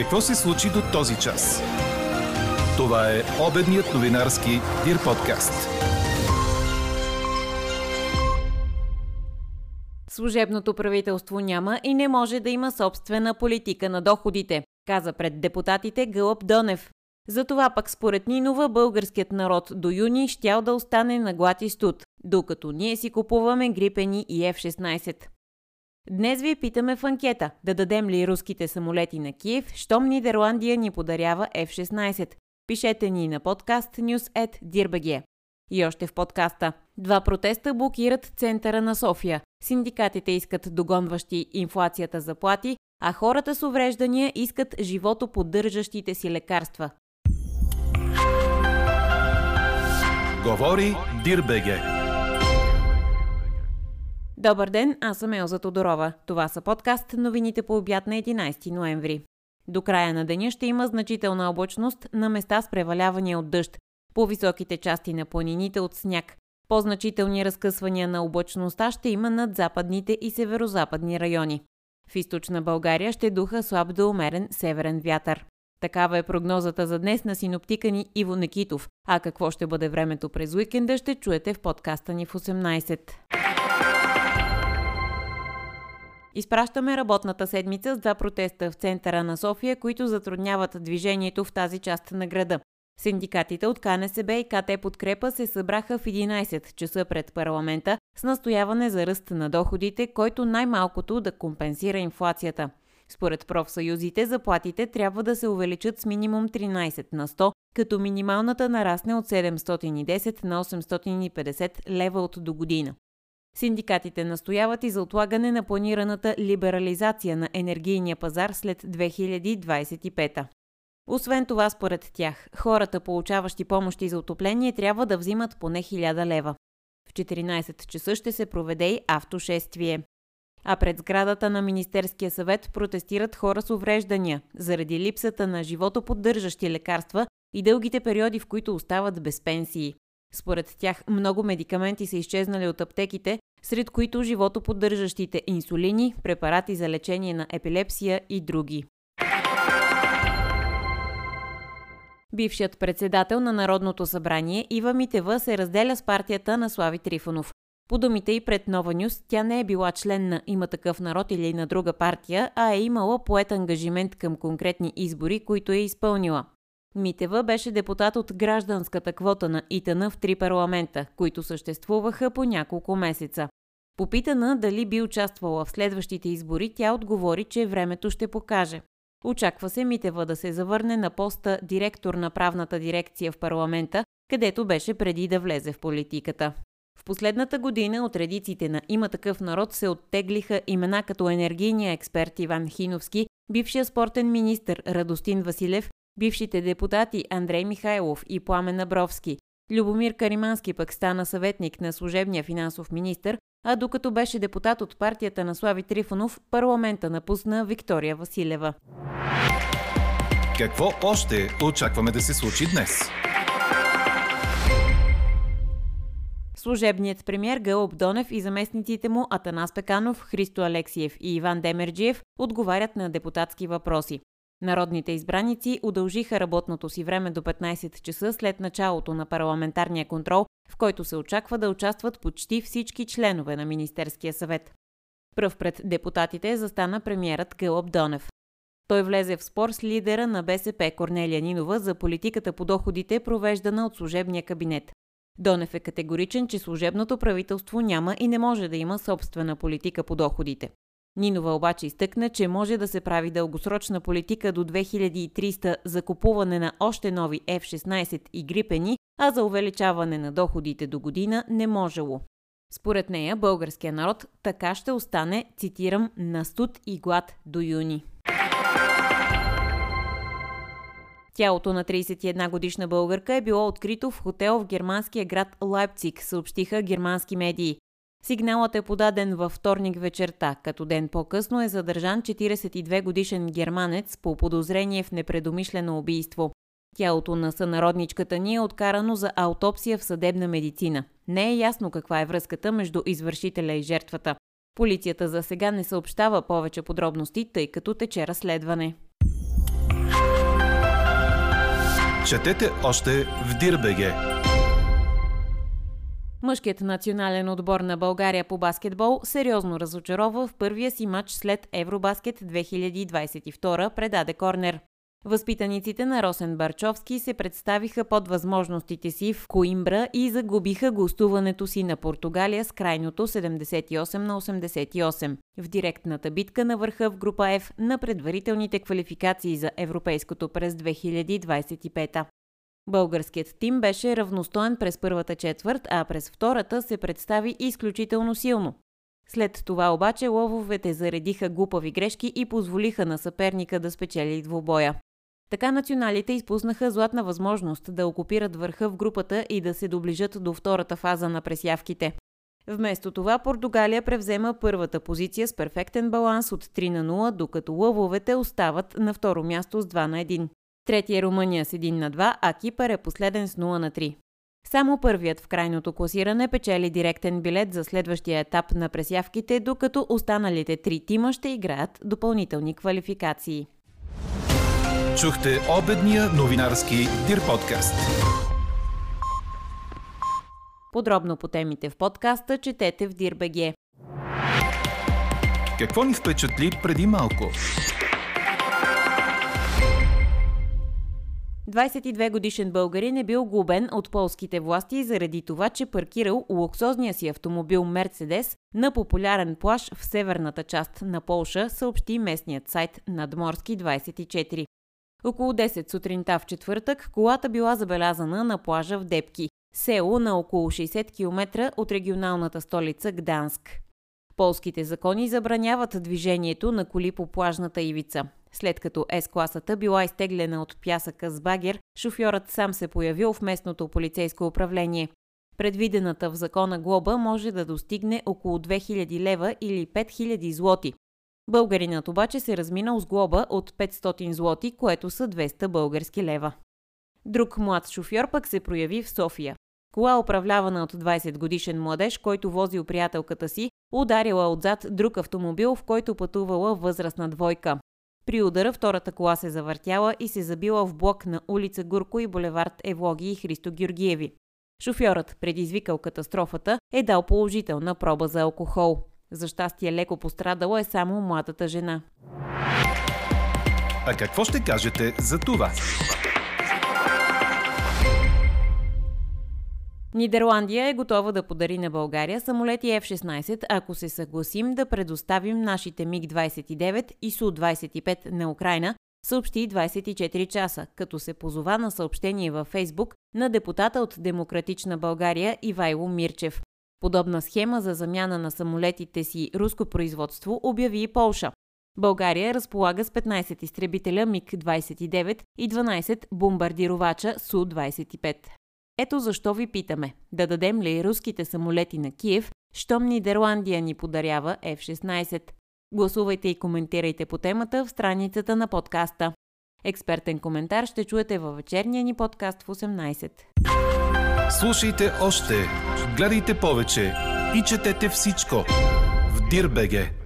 Какво се случи до този час? Това е обедният новинарски Дир подкаст. Служебното правителство няма и не може да има собствена политика на доходите, каза пред депутатите Гълъб Донев. Затова пък според Нинова българският народ до юни щял да остане на глад и студ, докато ние си купуваме грипени и F-16. Днес ви питаме в анкета да дадем ли руските самолети на Киев, щом Нидерландия ни подарява F-16. Пишете ни на подкаст news.dirbg. И още в подкаста. Два протеста блокират центъра на София. Синдикатите искат догонващи инфлацията заплати, а хората с увреждания искат живото поддържащите си лекарства. Говори Дирбеге. Добър ден, аз съм Елза Тодорова. Това са подкаст новините по обяд на 11 ноември. До края на деня ще има значителна облачност на места с превалявания от дъжд, по високите части на планините от сняг. По-значителни разкъсвания на облачността ще има над западните и северо-западни райони. В източна България ще духа слаб до умерен северен вятър. Такава е прогнозата за днес на синоптика ни Иво Некитов. А какво ще бъде времето през уикенда ще чуете в подкаста ни в 18. Изпращаме работната седмица с два протеста в центъра на София, които затрудняват движението в тази част на града. Синдикатите от КНСБ и КТ Подкрепа се събраха в 11 часа пред парламента с настояване за ръст на доходите, който най-малкото да компенсира инфлацията. Според профсъюзите, заплатите трябва да се увеличат с минимум 13 на 100, като минималната нарасне от 710 на 850 лева от до година. Синдикатите настояват и за отлагане на планираната либерализация на енергийния пазар след 2025. Освен това, според тях, хората, получаващи помощи за отопление, трябва да взимат поне 1000 лева. В 14 часа ще се проведе и автошествие. А пред сградата на Министерския съвет протестират хора с увреждания, заради липсата на живото поддържащи лекарства и дългите периоди, в които остават без пенсии. Според тях много медикаменти са изчезнали от аптеките, сред които живото поддържащите инсулини, препарати за лечение на епилепсия и други. Бившият председател на Народното събрание Ива Митева се разделя с партията на Слави Трифонов. По думите и пред Нова Нюс, тя не е била член на Има такъв народ или на друга партия, а е имала поет ангажимент към конкретни избори, които е изпълнила. Митева беше депутат от гражданската квота на ИТН в три парламента, които съществуваха по няколко месеца. Попитана дали би участвала в следващите избори, тя отговори, че времето ще покаже. Очаква се Митева да се завърне на поста директор на правната дирекция в парламента, където беше преди да влезе в политиката. В последната година от редиците на Има такъв народ се оттеглиха имена като енергийния експерт Иван Хиновски, бившия спортен министр Радостин Василев, бившите депутати Андрей Михайлов и Пламен Абровски. Любомир Каримански пък стана съветник на служебния финансов министр, а докато беше депутат от партията на Слави Трифонов, парламента напусна Виктория Василева. Какво още очакваме да се случи днес? Служебният премьер Гълъб Донев и заместниците му Атанас Пеканов, Христо Алексиев и Иван Демерджиев отговарят на депутатски въпроси. Народните избраници удължиха работното си време до 15 часа след началото на парламентарния контрол, в който се очаква да участват почти всички членове на Министерския съвет. Пръв пред депутатите застана премиерът Гълъб Донев. Той влезе в спор с лидера на БСП Корнелия Нинова за политиката по доходите, провеждана от служебния кабинет. Донев е категоричен, че служебното правителство няма и не може да има собствена политика по доходите. Нинова обаче изтъкна, че може да се прави дългосрочна политика до 2300 за купуване на още нови F-16 и грипени, а за увеличаване на доходите до година не можело. Според нея, българския народ така ще остане, цитирам, на студ и глад до юни. Тялото на 31 годишна българка е било открито в хотел в германския град Лайпциг, съобщиха германски медии. Сигналът е подаден във вторник вечерта, като ден по-късно е задържан 42 годишен германец по подозрение в непредомишлено убийство. Тялото на сънародничката ни е откарано за аутопсия в съдебна медицина. Не е ясно каква е връзката между извършителя и жертвата. Полицията за сега не съобщава повече подробности, тъй като тече разследване. Четете още в Дирбеге. Мъжкият национален отбор на България по баскетбол сериозно разочарова в първия си матч след Евробаскет 2022, предаде Корнер. Възпитаниците на Росен Барчовски се представиха под възможностите си в Коимбра и загубиха гостуването си на Португалия с крайното 78 на 88 в директната битка на върха в група F на предварителните квалификации за Европейското през 2025. Българският тим беше равностоен през първата четвърт, а през втората се представи изключително силно. След това обаче лововете заредиха глупави грешки и позволиха на съперника да спечели двубоя. Така националите изпуснаха златна възможност да окупират върха в групата и да се доближат до втората фаза на пресявките. Вместо това Португалия превзема първата позиция с перфектен баланс от 3 на 0, докато лъвовете остават на второ място с 2 на 1. Третия е Румъния с 1 на 2, а Кипър е последен с 0 на 3. Само първият в крайното класиране печели директен билет за следващия етап на пресявките, докато останалите три тима ще играят допълнителни квалификации. Чухте обедния новинарски Дир подкаст. Подробно по темите в подкаста четете в Дирбеге. Какво ни впечатли преди малко? 22 годишен българин е бил губен от полските власти заради това, че паркирал луксозния си автомобил Мерцедес на популярен плаж в северната част на Полша, съобщи местният сайт Надморски 24. Около 10 сутринта в четвъртък колата била забелязана на плажа в Депки, село на около 60 км от регионалната столица Гданск. Полските закони забраняват движението на коли по плажната ивица. След като С-класата била изтеглена от пясъка с багер, шофьорът сам се появил в местното полицейско управление. Предвидената в закона глоба може да достигне около 2000 лева или 5000 злоти. Българинът обаче се разминал с глоба от 500 злоти, което са 200 български лева. Друг млад шофьор пък се прояви в София. Кола, управлявана от 20 годишен младеж, който возил приятелката си, ударила отзад друг автомобил, в който пътувала възрастна двойка. При удара втората кола се завъртяла и се забила в блок на улица Гурко и булевард Евлоги и Христо Георгиеви. Шофьорът, предизвикал катастрофата, е дал положителна проба за алкохол. За щастие леко пострадала е само младата жена. А какво ще кажете за това? Нидерландия е готова да подари на България самолети F-16, ако се съгласим да предоставим нашите МиГ-29 и Су-25 на Украина, съобщи 24 часа, като се позова на съобщение във Фейсбук на депутата от Демократична България Ивайло Мирчев. Подобна схема за замяна на самолетите си руско производство обяви и Полша. България разполага с 15 изтребителя МиГ-29 и 12 бомбардировача Су-25. Ето защо ви питаме, да дадем ли руските самолети на Киев, щом Нидерландия ни подарява F-16. Гласувайте и коментирайте по темата в страницата на подкаста. Експертен коментар ще чуете във вечерния ни подкаст в 18. Слушайте още, гледайте повече и четете всичко в Дирбеге.